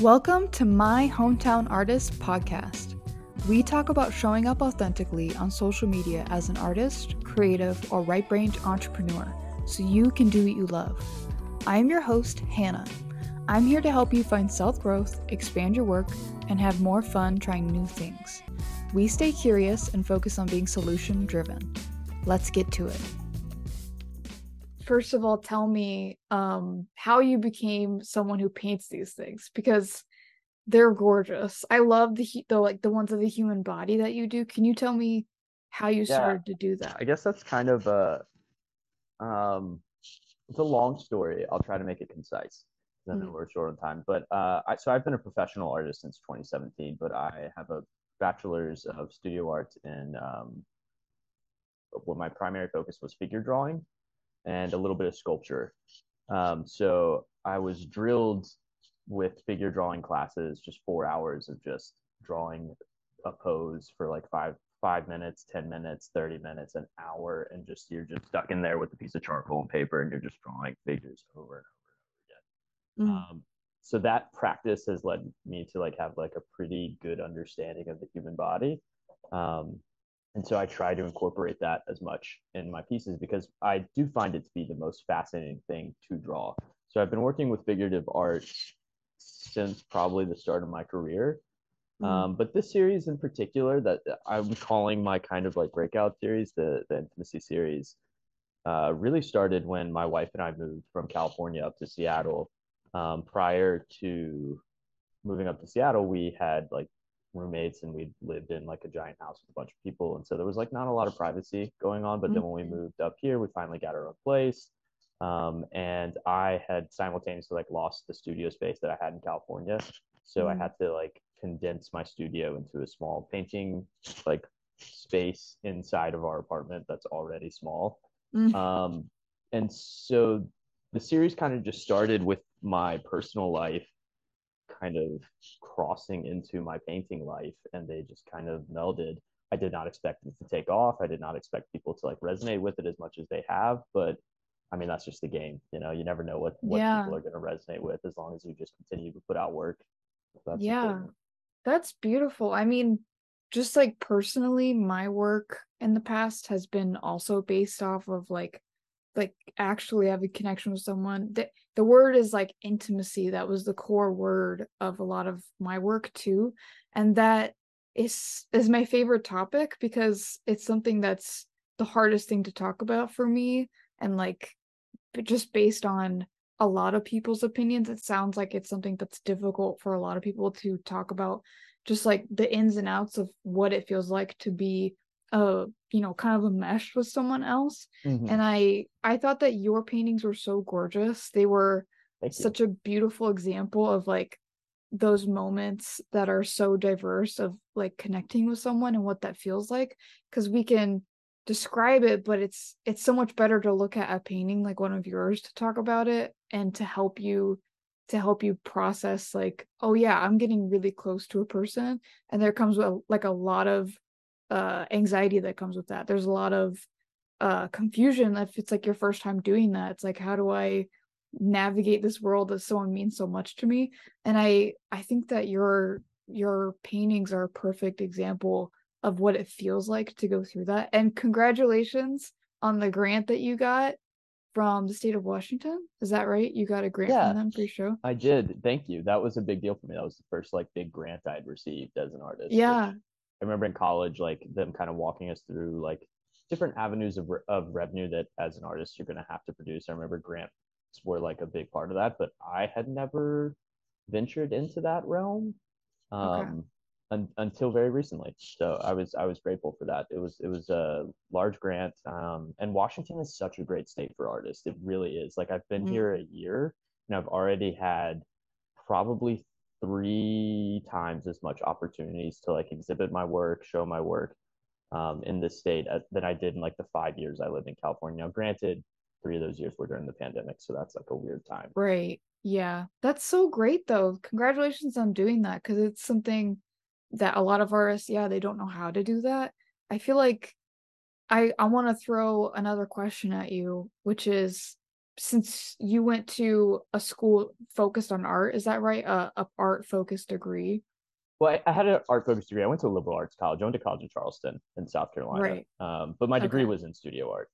Welcome to My Hometown Artist podcast. We talk about showing up authentically on social media as an artist, creative, or right brained entrepreneur so you can do what you love. I am your host, Hannah. I'm here to help you find self growth, expand your work, and have more fun trying new things. We stay curious and focus on being solution driven. Let's get to it. First of all, tell me um, how you became someone who paints these things because they're gorgeous. I love the the like the ones of the human body that you do. Can you tell me how you Yeah, started to do that? I guess that's kind of a um it's a long story. I'll try to make it concise. I know Mm, we're short on time. But uh I so I've been a professional artist since 2017, but I have a bachelor's of studio art in um where my primary focus was figure drawing and a little bit of sculpture. Um so I was drilled with figure drawing classes, just four hours of just drawing a pose for like five five minutes, ten minutes, thirty minutes, an hour, and just you're just stuck in there with a piece of charcoal and paper, and you're just drawing figures over and over and mm, over again. Um, so that practice has led me to like have like a pretty good understanding of the human body. Um, and so I try to incorporate that as much in my pieces because I do find it to be the most fascinating thing to draw. So I've been working with figurative art since probably the start of my career. mm, Um, but this series in particular that I'm calling my kind of like breakout series, the the intimacy series, uh, really started when my wife and I moved from California up to Seattle. Um, prior to moving up to Seattle, we had like roommates and we lived in like a giant house with a bunch of people, and so there was like not a lot of privacy going on. But then mm, when we moved up here, we finally got our own place. Um, and I had simultaneously like lost the studio space that I had in California, so I mm, had to like condense my studio into a small painting like space inside of our apartment that's already small. mm, Um, and so the series kind of just started with my personal life kind of crossing into my painting life and they just kind of melded. I did not expect it to take off. I did not expect people to like resonate with it as much as they have, but I mean that's just the game. You know, you never know what what yeah, people are going to resonate with as long as you just continue to put out work. That's yeah. important. That's beautiful. I mean, just like personally, my work in the past has been also based off of like like actually have a connection with someone. The the word is like intimacy. That was the core word of a lot of my work too. And that is is my favorite topic because it's something that's the hardest thing to talk about for me. And like just based on a lot of people's opinions, it sounds like it's something that's difficult for a lot of people to talk about, just like the ins and outs of what it feels like to be a, you know, kind of a mesh with someone else. Mm-hmm. And I I thought that your paintings were so gorgeous. They were Thank you. such a beautiful example of like those moments that are so diverse of like connecting with someone and what that feels like because we can describe it but it's it's so much better to look at a painting like one of yours to talk about it and to help you to help you process like oh yeah i'm getting really close to a person and there comes a, like a lot of uh anxiety that comes with that. There's a lot of uh confusion if it's like your first time doing that. It's like how do i navigate this world that someone means so much to me? And i i think that your your paintings are a perfect example of what it feels like to go through that. And congratulations on the grant that you got from the state of washington. Is that right? You got a grant from them for your show I did. Thank you. That was a big deal for me. That was the first like big grant I'd received as an artist, yeah I remember in college, like them kind of walking us through like different avenues of, re- of revenue that as an artist you're going to have to produce. I remember grants were like a big part of that, but I had never ventured into that realm okay um, un- until very recently. So I was I was grateful for that. It was it was a large grant, um, and Washington is such a great state for artists. It really is. Like I've been Mm, here a year, and I've already had probably three times as much opportunities to like exhibit my work, show my work um, in this state uh, than I did in like the five years I lived in California. Now, granted, three of those years were during the pandemic, so that's like a weird time. right yeah that's so great though congratulations on doing that because it's something that a lot of artists yeah they don't know how to do that i feel like I I want to throw another question at you, which is since you went to a school focused on art, is that right? A, a art focused degree. Well, I, I had an art focused degree. I went to a liberal arts college. I went to college in Charleston in South Carolina. Right. Um, but my degree Okay. was in studio art.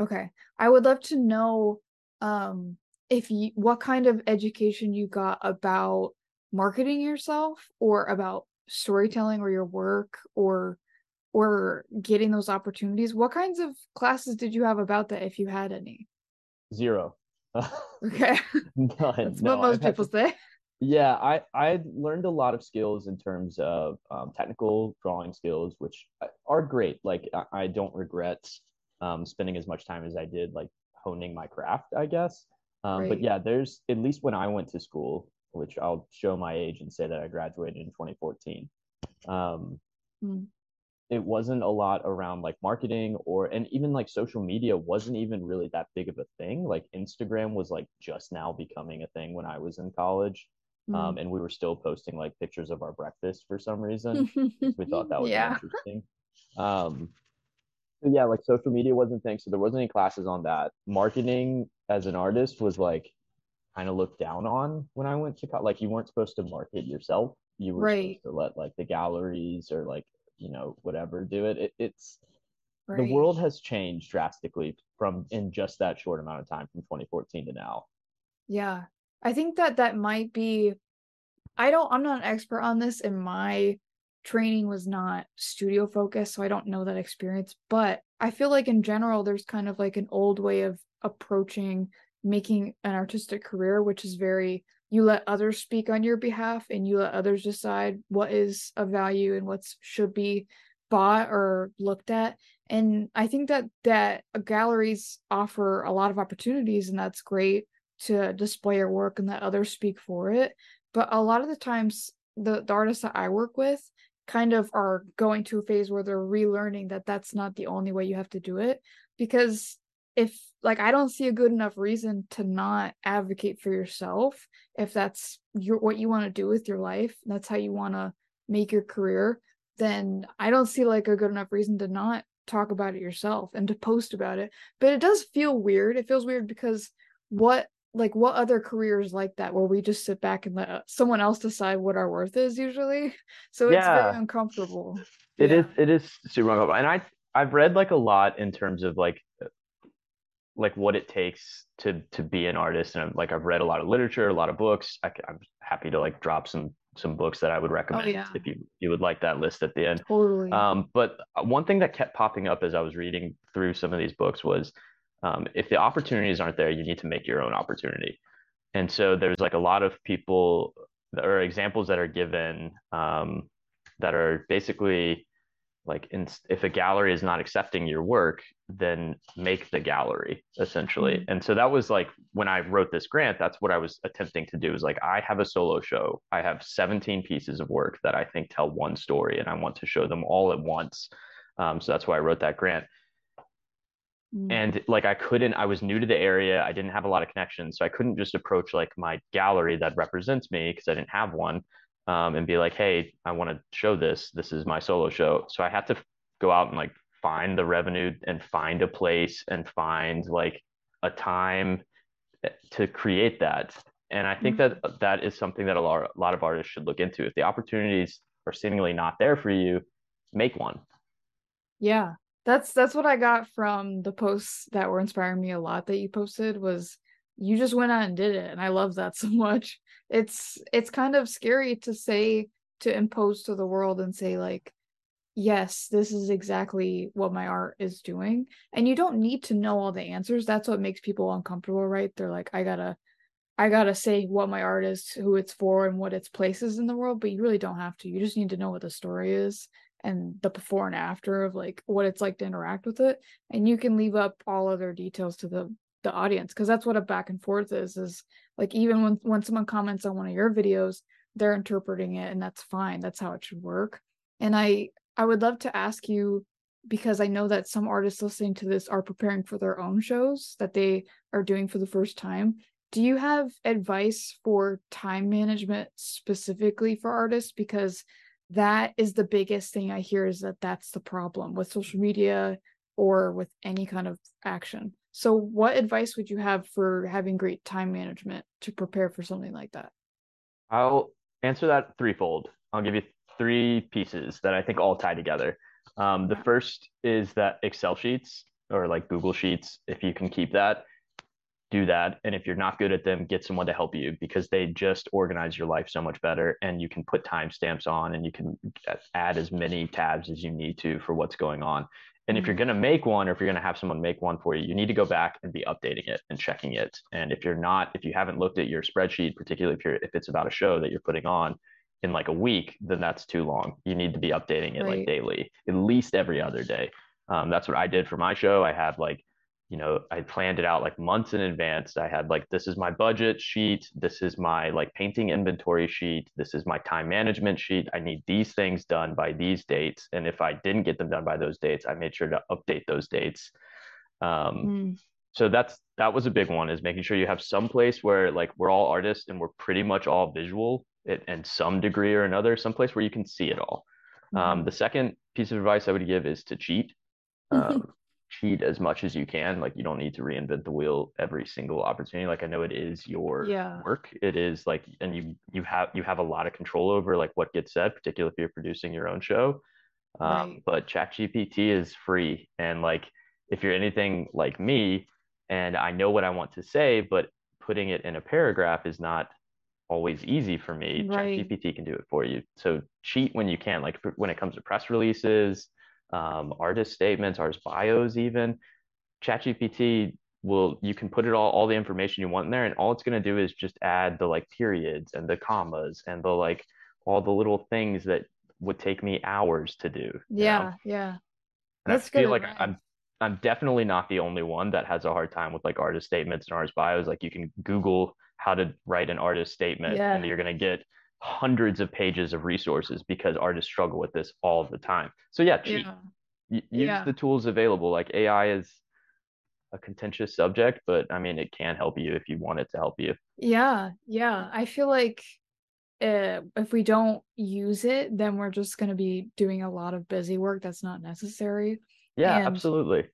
Okay. I would love to know um if you what kind of education you got about marketing yourself or about storytelling or your work or or getting those opportunities. What kinds of classes did you have about that if you had any? Zero. Okay. None. That's No, what most I've people say. Yeah, I I learned a lot of skills in terms of um, technical drawing skills, which are great. Like I, I don't regret um, spending as much time as I did, like honing my craft, I guess. Um, Right. But yeah, there's at least when I went to school, which I'll show my age and say that I graduated in 2014. Um, Hmm. It wasn't a lot around like marketing or and even like social media wasn't even really that big of a thing. Like Instagram was like just now becoming a thing when I was in college Mm. um, and we were still posting like pictures of our breakfast for some reason. we thought that was yeah. interesting. Um, yeah, like social media wasn't thing, so there wasn't any classes on that. Marketing as an artist was like kind of looked down on when I went to college. Like you weren't supposed to market yourself. You were Right. supposed to let like the galleries or like you know whatever do it. it it's the world has changed drastically from in just that short amount of time from 2014 to now. Yeah. I think that that might be I don't I'm not an expert on this and my training was not studio focused, so I don't know that experience, but I feel like in general there's kind of like an old way of approaching making an artistic career which is very you let others speak on your behalf and you let others decide what is of value and what should be bought or looked at and I think that that galleries offer a lot of opportunities and that's great to display your work and let others speak for it. But a lot of the times, the, the artists that I work with kind of are going to a phase where they're relearning that that's not the only way you have to do it. Because if, like, I don't see a good enough reason to not advocate for yourself if that's your what you want to do with your life, that's how you want to make your career, then I don't see like a good enough reason to not talk about it yourself and to post about it. But it does feel weird. It feels weird because what like what other careers like that where we just sit back and let uh, someone else decide what our worth is usually so it's very uncomfortable It Yeah. is it is super uncomfortable. And I I've read like a lot in terms of like like what it takes to to be an artist and I've, like I've read a lot of literature, a lot of books. I, am happy to like drop some some books that I would recommend Oh, yeah. if you you would like that list at the end. totally Um, but one thing that kept popping up as I was reading through some of these books was um, if the opportunities aren't there, you need to make your own opportunity. And so there's like a lot of people or examples that are given um, that are basically like in, if a gallery is not accepting your work, then make the gallery essentially. Mhm. And so that was like when I wrote this grant, that's what I was attempting to do is like I have a solo show. I have 17 pieces of work that I think tell one story and I want to show them all at once. Um, so that's why I wrote that grant Mm. and like I couldn't I was new to the area I didn't have a lot of connections so I couldn't just approach like my gallery that represents me because I didn't have one um, and be like hey I want to show this. This is my solo show. So I have to go out and like find the revenue and find a place and find like a time eh, to create that. And I think that that is something that a lot, a lot of artists should look into. If the opportunities are seemingly not there for you make one. Yeah. That's that's what i got from the posts that were inspiring me a lot that you posted was you just went out and did it and i love that so much. It's it's kind of scary to say to impose to the world and say like yes this is exactly what my art is doing and you don't need to know all the answers. That's what makes people uncomfortable right? They're like i gotta i gotta say what my art is who it's for and what its place is in the world but you really don't have to. You just need to know what the story is and the before and after of like what it's like to interact with it and you can leave up all other details to the the audience because that's what a back and forth is is like even when when someone comments on one of your videos they're interpreting it and that's fine that's how it should work. And i i would love to ask you because i know that some artists listening to this are preparing for their own shows that they are doing for the first time. Do you have advice for time management specifically for artists? Because that is the biggest thing I hear is that that's the problem with social media or with any kind of action. So, what advice would you have for having great time management to prepare for something like that? I'll answer that threefold. I'll give you three pieces that I think all tie together. Um, the first is that Excel sheets or like Google Sheets, if you can keep that, do that. And if you're not good at them, get someone to help you because they just organize your life so much better. And you can put timestamps on and you can add as many tabs as you need to for what's going on. And if you're mm-hmm. going to make one or if you're going to have someone make one for you, you need to go back and be updating it and checking it. And if you're not, if you haven't looked at your spreadsheet, particularly if you're if it's about a show that you're putting on in like a week, then that's too long. You need to be updating it right. like daily, at least every other day. Um, that's what I did for my show. I had like you know, I planned it out like months in advance. I had like, this is my budget sheet. This is my like painting inventory sheet. This is my time management sheet. I need these things done by these dates. And if I didn't get them done by those dates, I made sure to update those dates. Um, mm. So that's that was a big one is making sure you have some place where like we're all artists and we're pretty much all visual it, and some degree or another, some place where you can see it all. Mm-hmm. Um, the second piece of advice I would give is to cheat. Um, cheat as much as you can. Like you don't need to reinvent the wheel every single opportunity. Like I know it is your yeah. work. It is like, and you you have you have a lot of control over like what gets said, particularly if you're producing your own show. Um, right. But ChatGPT is free, and like if you're anything like me, and I know what I want to say, but putting it in a paragraph is not always easy for me. Right. ChatGPT can do it for you. So cheat when you can. Like when it comes to press releases, um, artist statements, artist bios, even. ChatGPT will you can put it all all the information you want in there, and all it's going to do is just add the like periods and the commas and the like all the little things that would take me hours to do. Yeah, know? yeah. And That's I feel like advice. I'm I'm definitely not the only one that has a hard time with like artist statements and artist bios. Like you can Google how to write an artist statement, yeah. and you're gonna get hundreds of pages of resources because artists struggle with this all the time. So yeah, cheat. Yeah. use yeah. the tools available. Like AI is a contentious subject, but I mean, it can help you if you want it to help you. Yeah, yeah. I feel like uh, if we don't use it, then we're just going to be doing a lot of busy work that's not necessary. Yeah, and absolutely.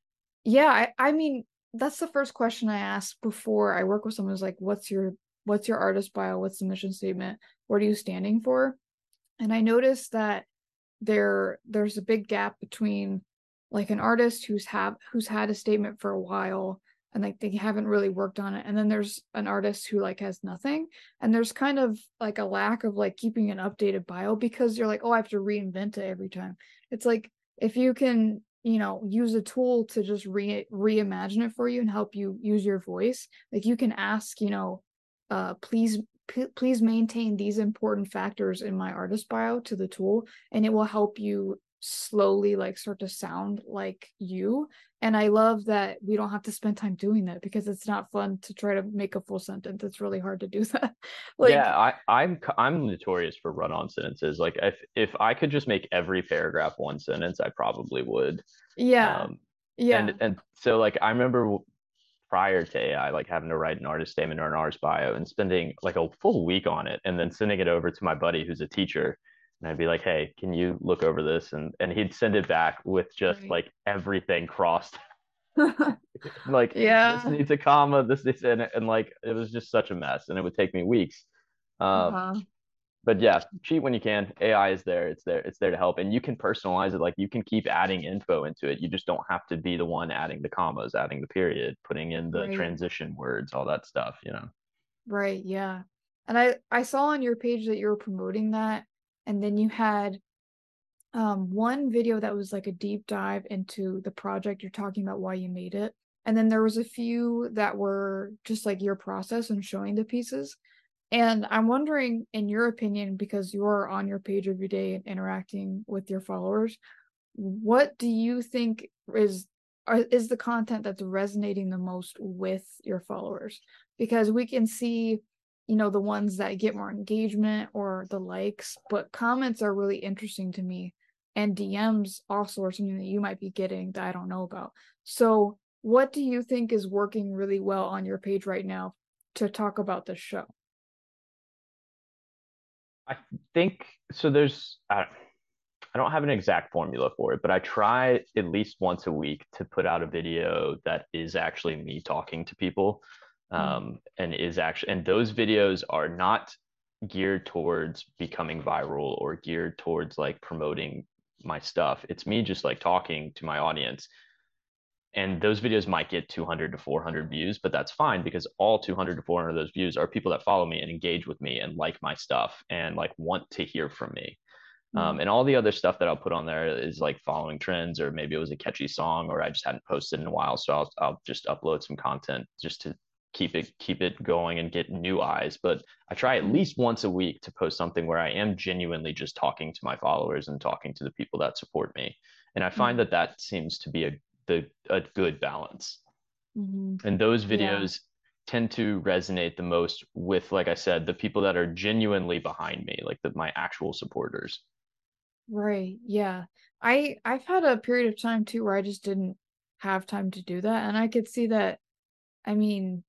Yeah, I, I mean, that's the first question I ask before I work with someone is like, what's your what's your artist bio? What's the mission statement? What are you standing for? And I noticed that there there's a big gap between like an artist who's have who's had a statement for a while and like they haven't really worked on it and then there's an artist who like has nothing and there's kind of like a lack of like keeping an updated bio because you're like oh i have to reinvent it every time it's like if you can you know use a tool to just re reimagine it for you and help you use your voice like you can ask you know uh, please p- please maintain these important factors in my artist bio to the tool and it will help you slowly like start to sound like you. And i love that we don't have to spend time doing that because it's not fun to try to make a full sentence. It's really hard to do that. Like yeah i i'm i'm notorious for run-on sentences. Like if if i could just make every paragraph one sentence i probably would. Yeah. Um, yeah. and and so like i remember prior to AI, like having to write an artist statement or an artist bio and spending like a full week on it and then sending it over to my buddy who's a teacher. And I'd be like, hey, can you look over this? And and he'd send it back with just right. like everything crossed. like yeah, this needs a comma, this, this, and, and like it was just such a mess. And it would take me weeks. Um, uh-huh but yeah, cheat when you can. AI is there. It's there. It's there to help, and you can personalize it. Like you can keep adding info into it. You just don't have to be the one adding the commas, adding the period, putting in the right. transition words, all that stuff. You know. Right. Yeah. And I I saw on your page that you were promoting that, and then you had um one video that was like a deep dive into the project. You're talking about why you made it, and then there was a few that were just like your process and showing the pieces. And I'm wondering, in your opinion, because you're on your page every day and interacting with your followers, what do you think is is the content that's resonating the most with your followers? Because we can see, you know, the ones that get more engagement or the likes, but comments are really interesting to me. And DMs also are something that you might be getting that I don't know about. So, what do you think is working really well on your page right now to talk about this show? I think so. There's, uh, I don't have an exact formula for it, but I try at least once a week to put out a video that is actually me talking to people. Hmm. Um, and is actually and those videos are not geared towards becoming viral or geared towards like promoting my stuff. It's me just like talking to my audience. And those videos might get 200 to 400 views, but that's fine because all 200 to 400 of those views are people that follow me and engage with me and like my stuff and like want to hear from me. Um, mm-hmm. Um, and all the other stuff that I'll put on there is like following trends, or maybe it was a catchy song, or I just hadn't posted in a while, so I'll I'll just upload some content just to keep it keep it going and get new eyes but i try at least once a week to post something where i am genuinely just talking to my followers and talking to the people that support me and i find mm-hmm. that that seems to be a the a good balance. Mm-hmm. and those videos yeah. tend to resonate the most with like i said the people that are genuinely behind me like the, my actual supporters. Right. Yeah. I i've had a period of time too where i just didn't have time to do that. And i could see that i mean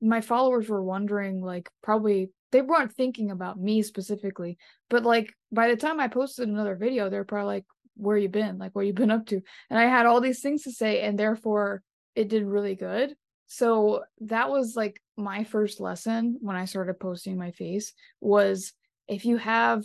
my followers were wondering like probably they weren't thinking about me specifically but like by the time i posted another video they're probably like where you been like what you been up to. And i had all these things to say and therefore it did really good. So that was like my first lesson when i started posting my face was if you have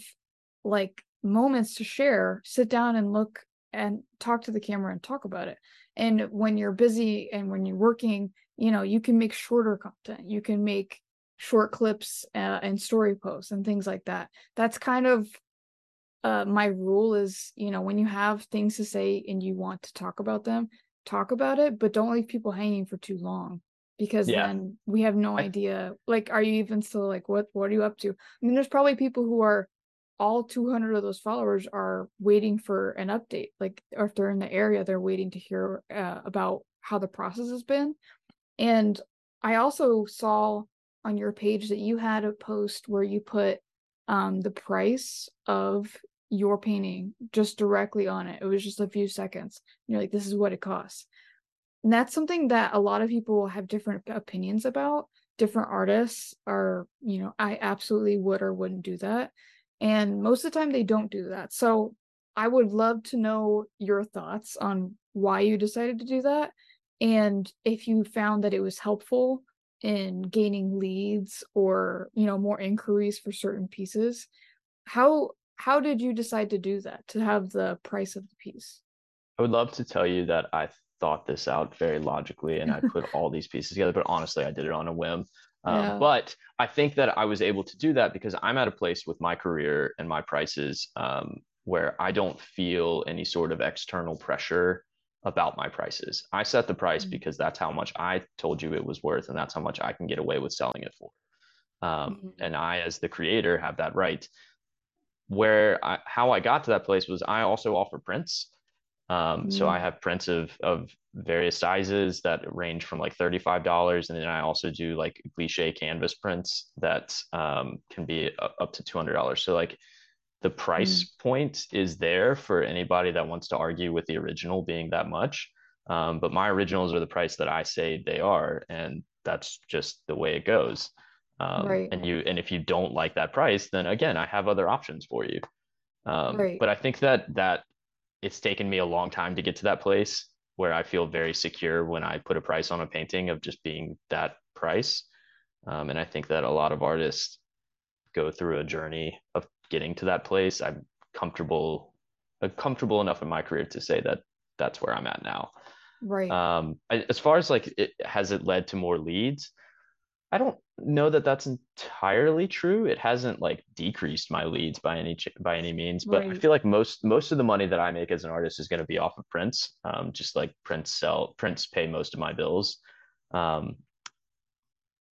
like moments to share sit down and look and talk to the camera and talk about it. And when you're busy and when you're working you know you can make shorter content. You can make short clips uh, and story posts and things like that. That's kind of uh, my rule is you know when you have things to say and you want to talk about them talk about it but don't leave people hanging for too long because yeah. then we have no idea like are you even still like what what are you up to i mean there's probably people who are all 200 of those followers are waiting for an update like or if they're in the area they're waiting to hear uh, about how the process has been and I also saw on your page that you had a post where you put um, the price of your painting just directly on it. It was just a few seconds. You're like, this is what it costs. And that's something that a lot of people have different opinions about. Different artists are, you know, I absolutely would or wouldn't do that. And most of the time they don't do that. So I would love to know your thoughts on why you decided to do that and if you found that it was helpful in gaining leads or you know more inquiries for certain pieces how how did you decide to do that to have the price of the piece i would love to tell you that i thought this out very logically and i put all these pieces together but honestly i did it on a whim um, yeah. but i think that i was able to do that because i'm at a place with my career and my prices um, where i don't feel any sort of external pressure about my prices. I set the price mm-hmm. because that's how much I told you it was worth, and that's how much I can get away with selling it for. Um, mm-hmm. And I, as the creator, have that right. Where I, how I got to that place was I also offer prints. Um, mm-hmm. So I have prints of of various sizes that range from like thirty five dollars, and then I also do like giclée canvas prints that um, can be up to two hundred dollars. So like the price mm. point is there for anybody that wants to argue with the original being that much. Um, but my originals are the price that I say they are, and that's just the way it goes. Um, right. And you, and if you don't like that price, then again, I have other options for you. Um, right. But I think that that it's taken me a long time to get to that place where I feel very secure when I put a price on a painting of just being that price. Um, and I think that a lot of artists go through a journey of getting to that place. I'm comfortable, uh, comfortable enough in my career to say that that's where I'm at now. Right. Um, as far as like, it, has it led to more leads? I don't know that that's entirely true. It hasn't like decreased my leads by any by any means, but right. I feel like most most of the money that I make as an artist is going to be off of prints. Um, just like prints sell, prints pay most of my bills. Um,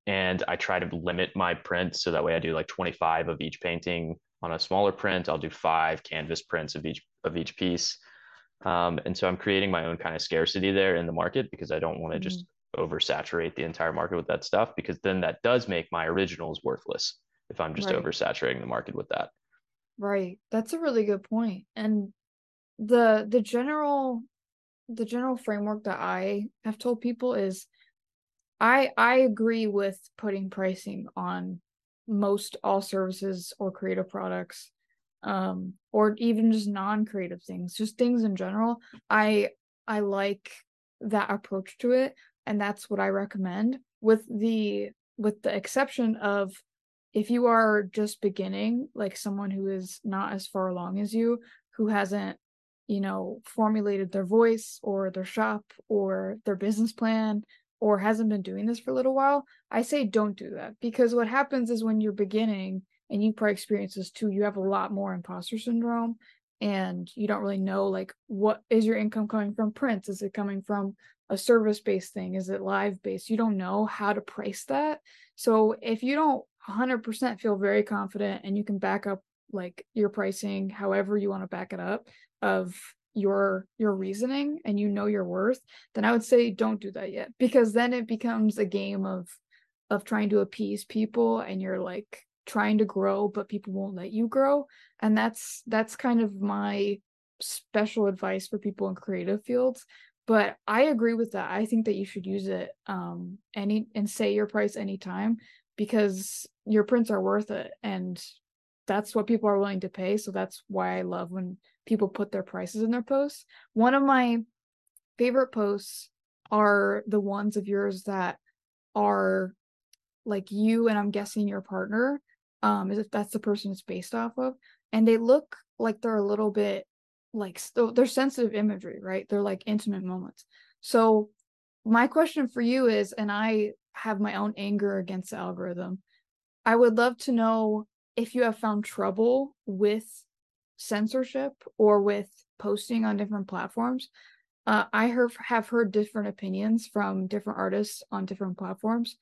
and I try to limit my prints so that way I do like 25 of each painting on a smaller print. I'll do five canvas prints of each of each piece. Um, and so I'm creating my own kind of scarcity there in the market because I don't want to mm-hmm. just oversaturate the entire market with that stuff because then that does make my originals worthless if I'm just right. oversaturating the market with that. Right. That's a really good point. And the the general the general framework that I have told people is I I agree with putting pricing on most all services or creative products um or even just non-creative things just things in general i i like that approach to it and that's what i recommend with the with the exception of if you are just beginning like someone who is not as far along as you who hasn't you know formulated their voice or their shop or their business plan or hasn't been doing this for a little while i say don't do that because what happens is when you're beginning and you probably experience this too you have a lot more imposter syndrome and you don't really know like what is your income coming from? Prints is it coming from a service based thing? Is it live based you don't know how to price that. So if you don't 100% feel very confident and you can back up like your pricing however you want to back it up of your your reasoning and you know your worth then i would say don't do that yet because then it becomes a game of of trying to appease people and you're like trying to grow but people won't let you grow. And that's that's kind of my special advice for people in creative fields but i agree with that i think that you should use it um any and say your price anytime because your prints are worth it and that's what people are willing to pay so that's why i love when people put their prices in their posts. One of my favorite posts are the ones of yours that are like you and i'm guessing your partner um if that's the person it's based off of and they look like they're a little bit like so they're sensitive imagery right they're like intimate moments so my question for you is and i have my own anger against the algorithm i would love to know if you have found trouble with censorship or with posting on different platforms uh, i have, have heard different opinions from different artists on different platforms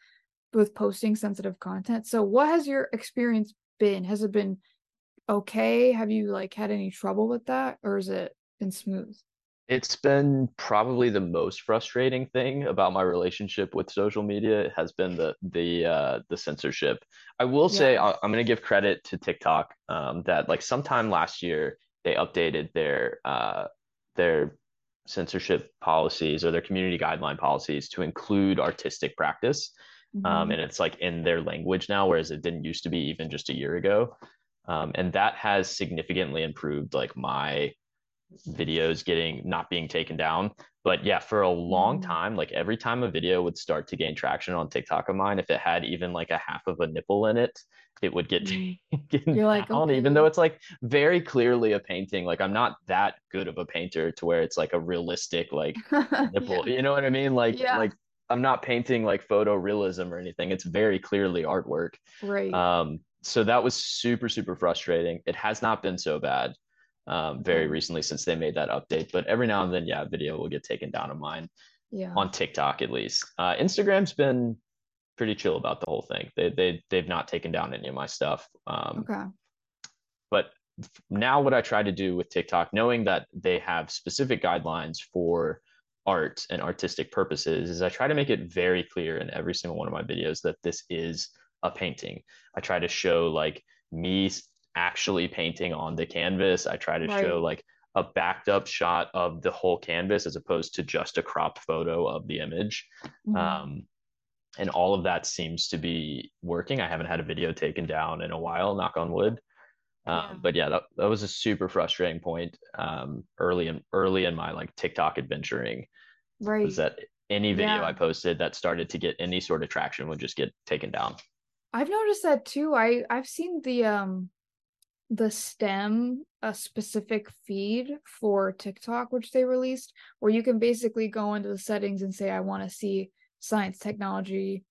with posting sensitive content. So what has your experience been? Has it been okay? Have you like had any trouble with that or is it been smooth? It's been probably the most frustrating thing about my relationship with social media has been the the uh, the censorship. I will say. I'm going to give credit to TikTok um, that like sometime last year they updated their uh, their censorship policies or their community guideline policies to include artistic practice. Um, mm-hmm. um, and it's like in their language now, whereas it didn't used to be even just a year ago. Um, and that has significantly improved like my videos getting not being taken down. But yeah, for a long mm-hmm. time, like every time a video would start to gain traction on TikTok of mine, if it had even like a half of a nipple in it, it would get mm-hmm. taken You're like, down, okay. even though it's like very clearly a painting. Like I'm not that good of a painter to where it's like a realistic like nipple. yeah. You know what I mean? Like yeah. like I'm not painting like photorealism or anything. It's very clearly artwork. Right. Um, so that was super, super frustrating. It has not been so bad um, very recently since they made that update, but every now and then, yeah, video will get taken down of mine. Yeah. On TikTok, at least. Uh, Instagram's been pretty chill about the whole thing. They they they've not taken down any of my stuff. Um, okay. But now, what I try to do with TikTok, knowing that they have specific guidelines for art and artistic purposes is I try to make it very clear in every single one of my videos that this is a painting. I try to show like me actually painting on the canvas. I try to right. show like a backed up shot of the whole canvas as opposed to just a cropped photo of the image. Mm-hmm. Um, and all of that seems to be working. I haven't had a video taken down in a while, knock on wood. Um, But yeah, that, that was a super frustrating point um, early in early in my like TikTok adventuring. Right. Was that any video yeah. I posted that started to get any sort of traction would just get taken down. I've noticed that too. I I've seen the um the stem a specific feed for TikTok which they released where you can basically go into the settings and say I want to see science technology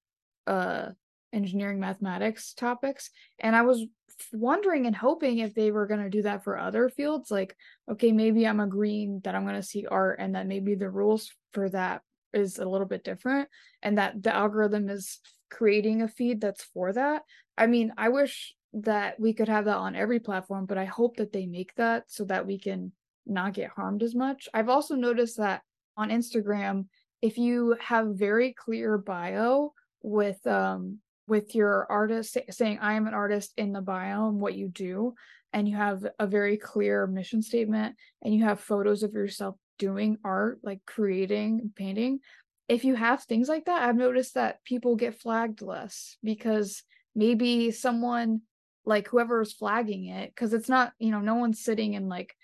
uh engineering mathematics topics and i was wondering and hoping if they were going to do that for other fields like okay maybe i'm agreeing that i'm going to see art and that maybe the rules for that is a little bit different and that the algorithm is creating a feed that's for that i mean i wish that we could have that on every platform but i hope that they make that so that we can not get harmed as much i've also noticed that on instagram if you have very clear bio with um with your artist saying I am an artist in the bio and what you do, and you have a very clear mission statement, and you have photos of yourself doing art, like creating, painting. If you have things like that, I've noticed that people get flagged less because maybe someone like whoever is flagging it because it's not you know no one's sitting and like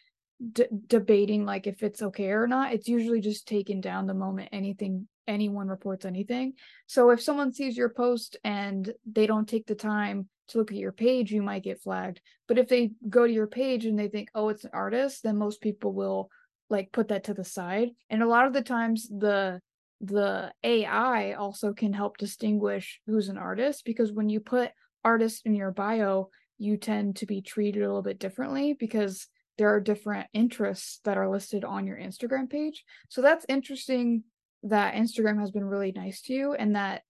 d- debating like if it's okay or not. It's usually just taken down the moment anything anyone reports anything. So if someone sees your post and they don't take the time to look at your page you might get flagged. But if they go to your page and they think oh it's an artist then most people will like put that to the side. And a lot of the times the the ai also can help distinguish who's an artist because when you put artist in your bio you tend to be treated a little bit differently because there are different interests that are listed on your Instagram page. So that's interesting that Instagram has been really nice to you and that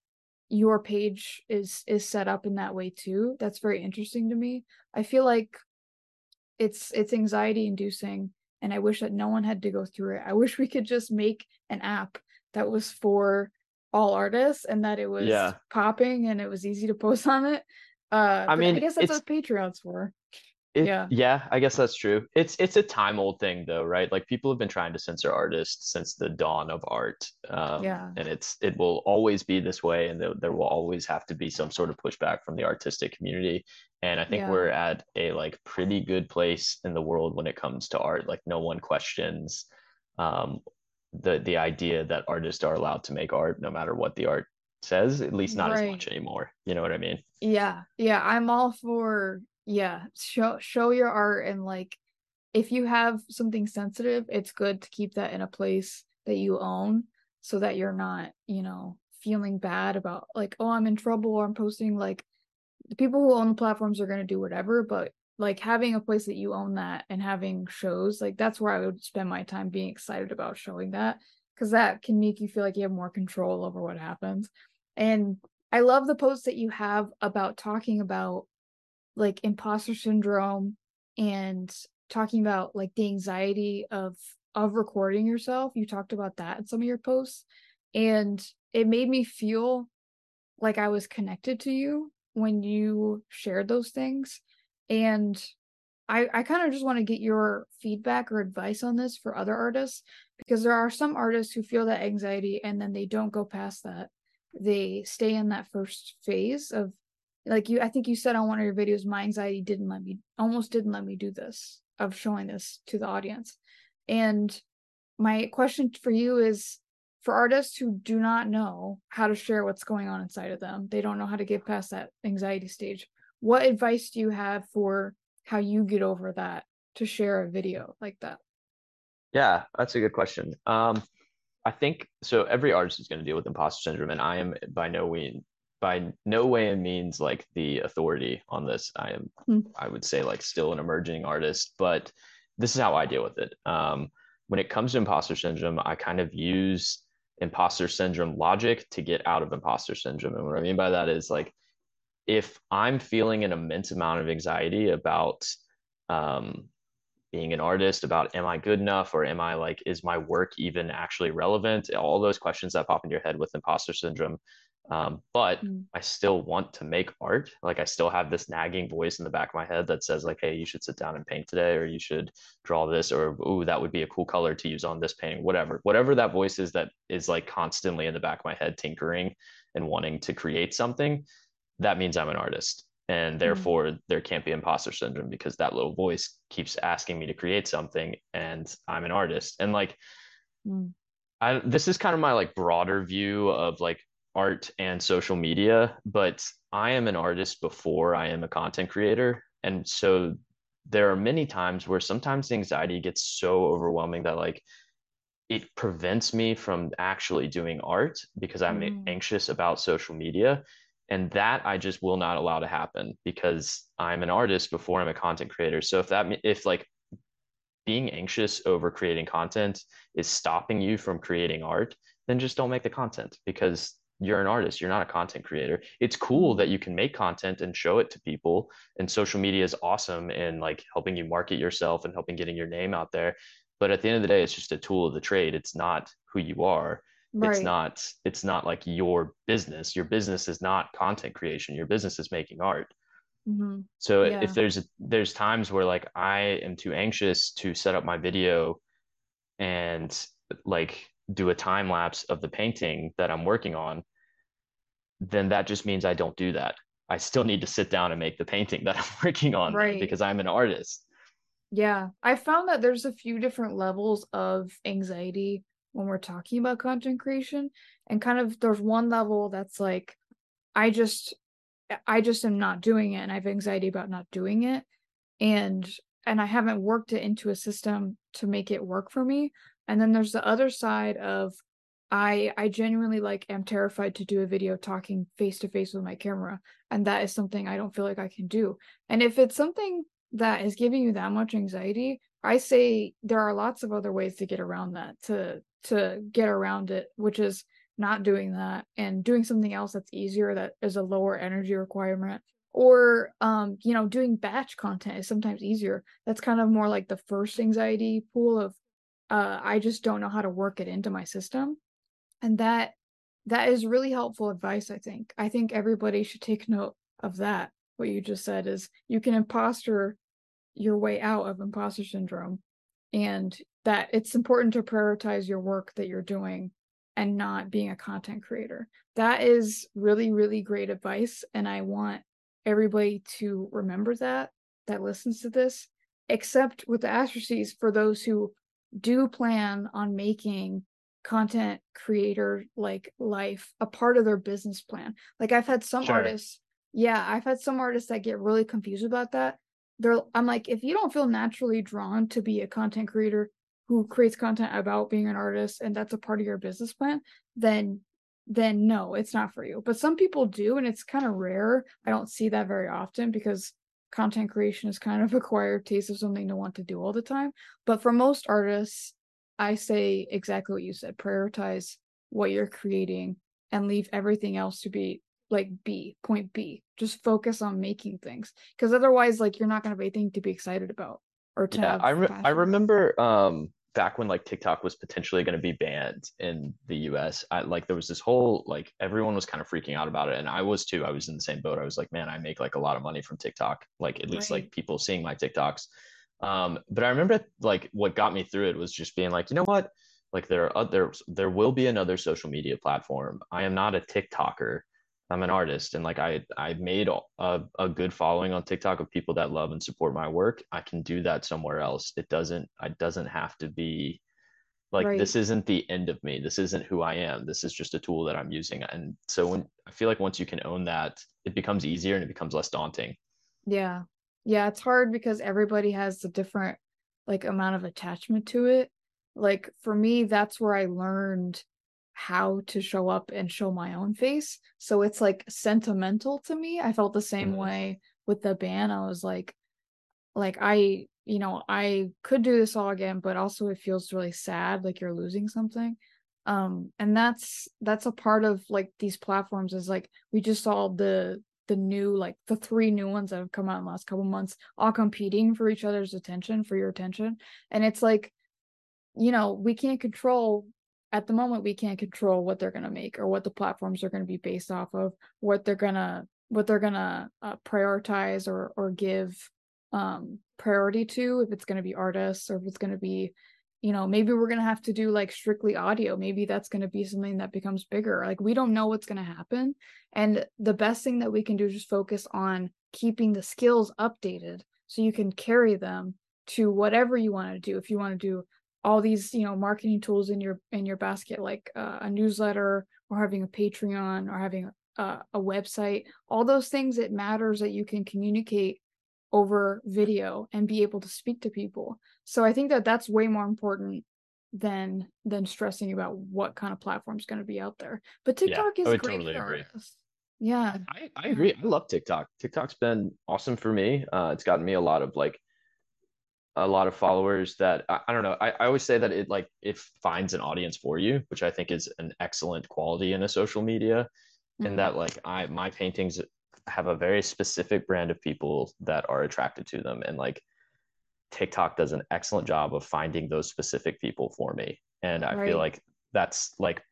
your page is is set up in that way too. That's very interesting to me. I feel like it's it's anxiety inducing and I wish that no one had to go through it. I wish we could just make an app that was for all artists and that it was yeah. popping and it was easy to post on it. Uh I mean I guess that's what Patreon's for. It, yeah. Yeah, I guess that's true. It's it's a time old thing though, right? Like people have been trying to censor artists since the dawn of art. Um, yeah. And it's it will always be this way, and there, there will always have to be some sort of pushback from the artistic community. And I think yeah. we're at a like pretty good place in the world when it comes to art. Like no one questions um, the the idea that artists are allowed to make art no matter what the art says. At least not right. as much anymore. You know what I mean? Yeah, yeah. I'm all for yeah show show your art and like if you have something sensitive it's good to keep that in a place that you own so that you're not you know feeling bad about like oh i'm in trouble or i'm posting like the people who own the platforms are going to do whatever but like having a place that you own that and having shows like that's where i would spend my time being excited about showing that because that can make you feel like you have more control over what happens. And i love the posts that you have about talking about like imposter syndrome and talking about like the anxiety of of recording yourself. You talked about that in some of your posts and it made me feel like i was connected to you when you shared those things and i i kind of just want to get your feedback or advice on this for other artists because there are some artists who feel that anxiety and then they don't go past that. They stay in that first phase of like you i think you said on one of your videos my anxiety didn't let me almost didn't let me do this of showing this to the audience. And my question for you is for artists who do not know how to share what's going on inside of them they don't know how to get past that anxiety stage what advice do you have for how you get over that to share a video like that yeah that's a good question um i think so every artist is going to deal with imposter syndrome and i am by no means by no way and means like the authority on this. I am, mm. I would say, like still an emerging artist, but this is how I deal with it. Um, when it comes to imposter syndrome, I kind of use imposter syndrome logic to get out of imposter syndrome. And what I mean by that is like, if I'm feeling an immense amount of anxiety about um, being an artist, about am I good enough or am I like, is my work even actually relevant? All those questions that pop in your head with imposter syndrome, um, but mm. I still want to make art. Like I still have this nagging voice in the back of my head that says like, "Hey, you should sit down and paint today, or you should draw this, or ooh, that would be a cool color to use on this painting." Whatever, whatever that voice is that is like constantly in the back of my head, tinkering and wanting to create something. That means I'm an artist, and mm. therefore mm. there can't be imposter syndrome because that little voice keeps asking me to create something, and I'm an artist. And like, mm. I this is kind of my like broader view of like art and social media, but I am an artist before I am a content creator. And so there are many times where sometimes the anxiety gets so overwhelming that like it prevents me from actually doing art because I'm mm. anxious about social media. And that I just will not allow to happen because I'm an artist before I'm a content creator. So if that, if like being anxious over creating content is stopping you from creating art, then just don't make the content because you're an artist you're not a content creator. It's cool that you can make content and show it to people and social media is awesome in like helping you market yourself and helping getting your name out there. But at the end of the day it's just a tool of the trade. It's not who you are right. it's not it's not like your business your business is not content creation your business is making art mm-hmm. so yeah. if there's there's times where like i am too anxious to set up my video and like do a time lapse of the painting that i'm working on then that just means I don't do that. I still need to sit down and make the painting that I'm working on right. because I'm an artist. Yeah, I found that there's a few different levels of anxiety when we're talking about content creation and kind of there's one level that's like I just I just am not doing it and I have anxiety about not doing it and and I haven't worked it into a system to make it work for me. And then there's the other side of I I genuinely like am terrified to do a video talking face to face with my camera and that is something I don't feel like I can do. And if it's something that is giving you that much anxiety, I say there are lots of other ways to get around that to to get around it, which is not doing that and doing something else that's easier that is a lower energy requirement or um you know doing batch content is sometimes easier. That's kind of more like the first anxiety pool of uh i just don't know how to work it into my system. And that that is really helpful advice i think. I think everybody should take note of that what you just said is you can imposter your way out of imposter syndrome and that it's important to prioritize your work that you're doing and not being a content creator that is really really great advice and i want everybody to remember that that listens to this, except with the asterisks for those who do plan on making content creator like life a part of their business plan. Like I've had some sure. artists, yeah, I've had some artists that get really confused about that. They're I'm like, if you don't feel naturally drawn to be a content creator who creates content about being an artist and that's a part of your business plan, then then no, it's not for you. But some people do, and it's kind of rare. I don't see that very often because content creation is kind of acquired taste of something to want to do all the time. But for most artists, I say exactly what you said prioritize what you're creating and leave everything else to be like B, point B. Just focus on making things because otherwise, like, you're not going to have anything to be excited about or to yeah, I, re- I remember um back when like TikTok was potentially going to be banned in the US, I like there was this whole like everyone was kind of freaking out about it and I was too. I was in the same boat. I was like, man, I make like a lot of money from TikTok, like at least right. like people seeing my TikToks. Um but I remember like what got me through it was just being like, you know what? Like there are other there will be another social media platform. I am not a TikToker. I'm an artist and like I I made a, a good following on TikTok of people that love and support my work. I can do that somewhere else. It doesn't I doesn't have to be like right. this isn't the end of me. This isn't who I am. This is just a tool that I'm using. And so when I feel like once you can own that, it becomes easier and it becomes less daunting. Yeah. Yeah, it's hard because everybody has a different like amount of attachment to it. Like for me, that's where I learned how to show up and show my own face. So it's like sentimental to me. I felt the same mm-hmm. way with the band. I was like, like I, you know, I could do this all again, but also it feels really sad, like you're losing something. Um, and that's that's a part of like these platforms is like we just saw the the new like the three new ones that have come out in the last couple months all competing for each other's attention for your attention and it's like you know we can't control at the moment we can't control what they're going to make or what the platforms are going to be based off of what they're going to what they're going to uh, prioritize or or give um priority to if it's going to be artists or if it's going to be you know maybe we're going to have to do like strictly audio. Maybe that's going to be something that becomes bigger. Like we don't know what's going to happen. And the best thing that we can do is just focus on keeping the skills updated so you can carry them to whatever you want to do. If you want to do all these you know marketing tools in your in your basket like uh, a newsletter or having a patreon or having a, a website all those things it matters that you can communicate over video and be able to speak to people. So i think that that's way more important than than stressing about what kind of platform is going to be out there. But tiktok yeah, is great totally for agree. us. Yeah. I, I agree. I love tiktok. Tiktok's been awesome for me. Uh, it's gotten me a lot of like a lot of followers that I, I don't know. I, I always say that it like it finds an audience for you, which I think is an excellent quality in a social media. Mm-hmm. And that like I my paintings have a very specific brand of people that are attracted to them. And like TikTok does an excellent job of finding those specific people for me. And I right. feel like that's like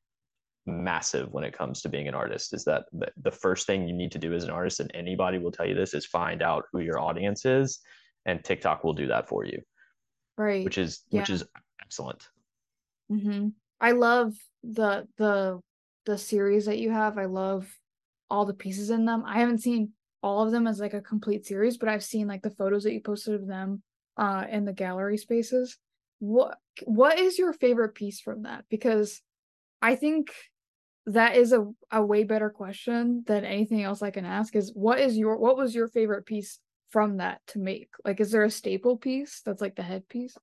massive when it comes to being an artist is that the first thing you need to do as an artist and anybody will tell you this is find out who your audience is and TikTok will do that for you. Right. Which is yeah. which is excellent. Mm-hmm. I love the the the series that you have. I love all the pieces in them. I haven't seen all of them as like a complete series, but I've seen like the photos that you posted of them uh in the gallery spaces. What what is your favorite piece from that? Because I think that is a, a way better question than anything else I can ask is what is your what was your favorite piece from that to make? Like is there a staple piece that's like the headpiece?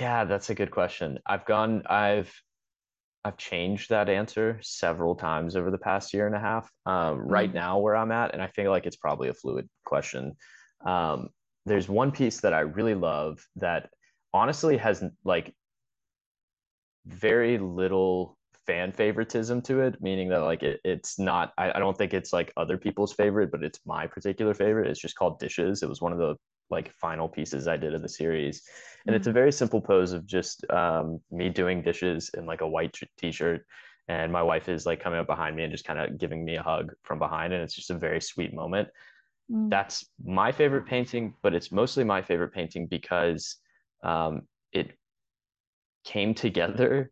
Yeah, that's a good question. I've gone, I've I've changed that answer several times over the past year and a half. Um, right Mm. now, where I'm at, and I feel like it's probably a fluid question. Um, there's one piece that I really love that honestly has like very little fan favoritism to it, meaning that like it, it's not, I, I don't think it's like other people's favorite, but it's my particular favorite. It's just called Dishes. It was one of the like final pieces I did of the series. And it's a Mm. very simple pose of just um, me doing dishes in like a white t-shirt. And my wife is like coming up behind me and just kind of giving me a hug from behind. And it's just a very sweet moment. Mm. That's my favorite painting, but it's mostly my favorite painting because um, it came together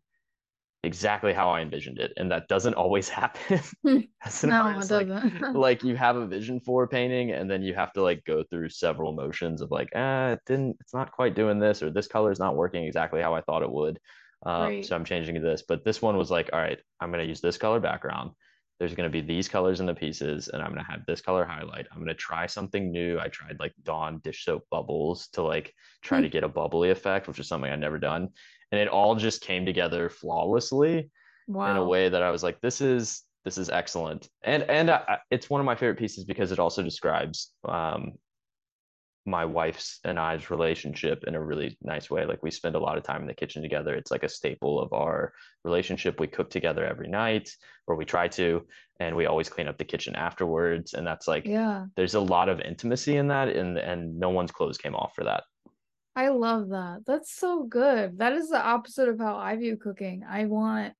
exactly how I envisioned it. And that doesn't always happen an No, it artist. Like, doesn't. like you have a vision for a painting and then you have to like go through several motions of like, ah, it didn't, it's not quite doing this, or this color is not working exactly how I thought it would. Um, Right. so I'm changing to this. But this one was like, all right, I'm going to use this color background. There's going to be these colors in the pieces, and I'm going to have this color highlight. I'm going to try something new. I tried like Dawn dish soap bubbles to like try to get a bubbly effect, which is something I'd never done and it all just came together flawlessly in a way that I was like, this is this is excellent, and and I, it's one of my favorite pieces because it also describes um, my wife's and I's relationship in a really nice way. Like we spend a lot of time in the kitchen together. It's like a staple of our relationship. We cook together every night, or we try to, and we always clean up the kitchen afterwards. And that's like Yeah. there's a lot of intimacy in that, and and no one's clothes came off for that. I love that. That's so good. That is the opposite of how I view cooking. I want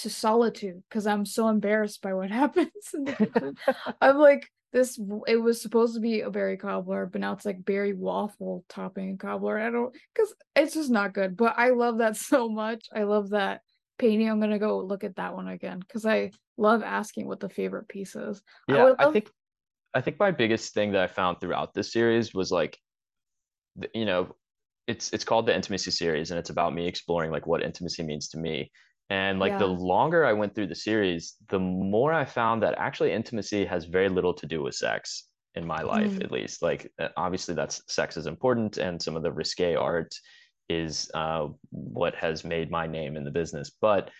to solitude because I'm so embarrassed by what happens in the kitchen. I'm like, this, it was supposed to be a berry cobbler, but now it's like berry waffle topping cobbler. I don't, because it's just not good. But I love that so much. I love that painting. I'm gonna go look at that one again because I love asking what the favorite piece is. I Yeah, I love, think I think my biggest thing that I found throughout this series was like, you know, it's it's called the intimacy series, and it's about me exploring like what intimacy means to me. And like the longer I went through the series, the more I found that actually intimacy has very little to do with sex in my life, mm, at least. Like uh, obviously that's sex is important, and some of the risque art is uh, what has made my name in the business. But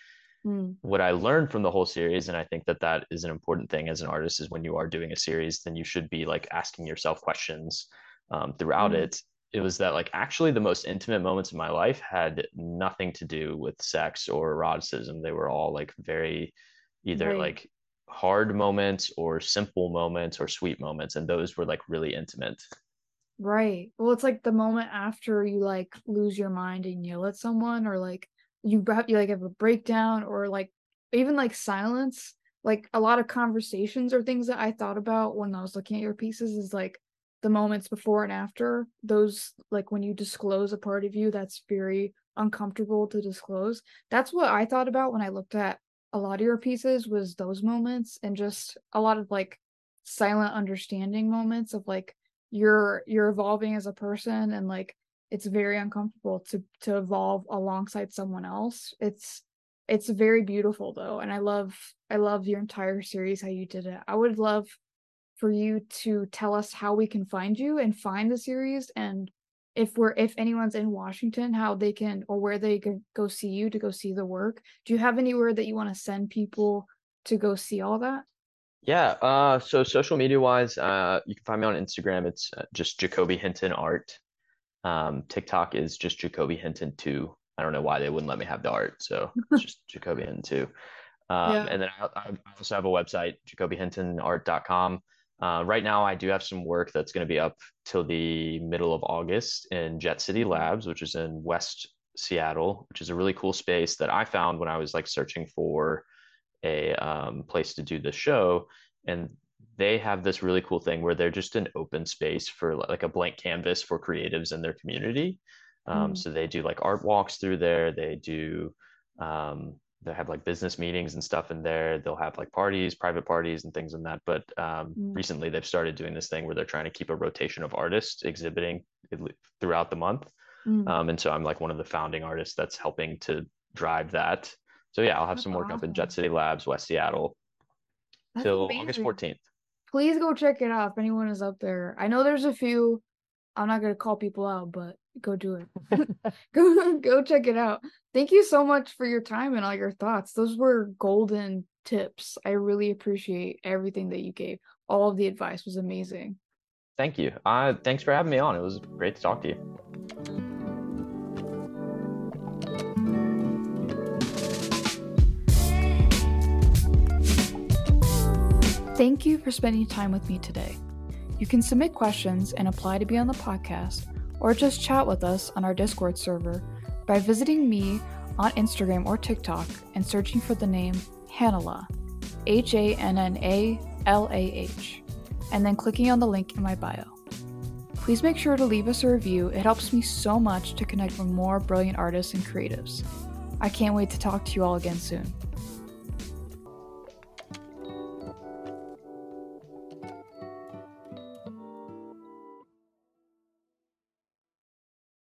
mm, what I learned from the whole series, and I think that that is an important thing as an artist, is when you are doing a series, then you should be like asking yourself questions um, throughout mm, it. It was that like actually the most intimate moments in my life had nothing to do with sex or eroticism. They were all like very either right. like hard moments or simple moments or sweet moments, and those were like really intimate. Right. Well, it's like the moment after you like lose your mind and yell at someone, or like you have you like have a breakdown, or like even like silence. Like a lot of conversations or things that I thought about when I was looking at your pieces is like the moments before and after. Those like when you disclose a part of you that's very uncomfortable to disclose. That's what I thought about when I looked at a lot of your pieces was those moments and just a lot of like silent understanding moments of like you're you're evolving as a person and like it's very uncomfortable to to evolve alongside someone else it's it's very beautiful though and i love i love your entire series how you did it i would love for you to tell us how we can find you and find the series and if we're if anyone's in washington how they can or where they can go see you to go see the work do you have anywhere that you want to send people to go see all that Yeah, uh, so social media wise, uh, you can find me on Instagram. It's uh, just Jacoby Hinton Art. Um, TikTok is just Jacoby Hinton 2. I don't know why they wouldn't let me have the art, so it's just Jacoby Hinton 2. Um, yeah and then I, I also have a website, jacobyhintonart.com. Uh, right now, I do have some work that's going to be up till the middle of August in Jet City Labs, which is in West Seattle, which is a really cool space that I found when I was like searching for a um, place to do the show. And they have this really cool thing where they're just an open space for like a blank canvas for creatives in their community. Um, Mm, so they do like art walks through there. They do um, they have like business meetings and stuff in there. They'll have like parties, private parties, and things in that. But um, mm. recently, they've started doing this thing where they're trying to keep a rotation of artists exhibiting throughout the month. Mm. Um, and so I'm like one of the founding artists that's helping to drive that. So yeah, I'll have that's some work awesome. up in Jet City Labs, West Seattle, that's till amazing. August 14th. Please go check it out if anyone is up there. I know there's a few. I'm not gonna call people out, but go do it. go go check it out. Thank you so much for your time and all your thoughts. Those were golden tips. I really appreciate everything that you gave. All of the advice was amazing. Thank you. Uh, thanks for having me on. It was great to talk to you. Thank you for spending time with me today. You can submit questions and apply to be on the podcast, or just chat with us on our Discord server by visiting me on Instagram or TikTok and searching for the name Hannalah, H A N N A L A H, and then clicking on the link in my bio. Please make sure to leave us a review, it helps me so much to connect with more brilliant artists and creatives. I can't wait to talk to you all again soon.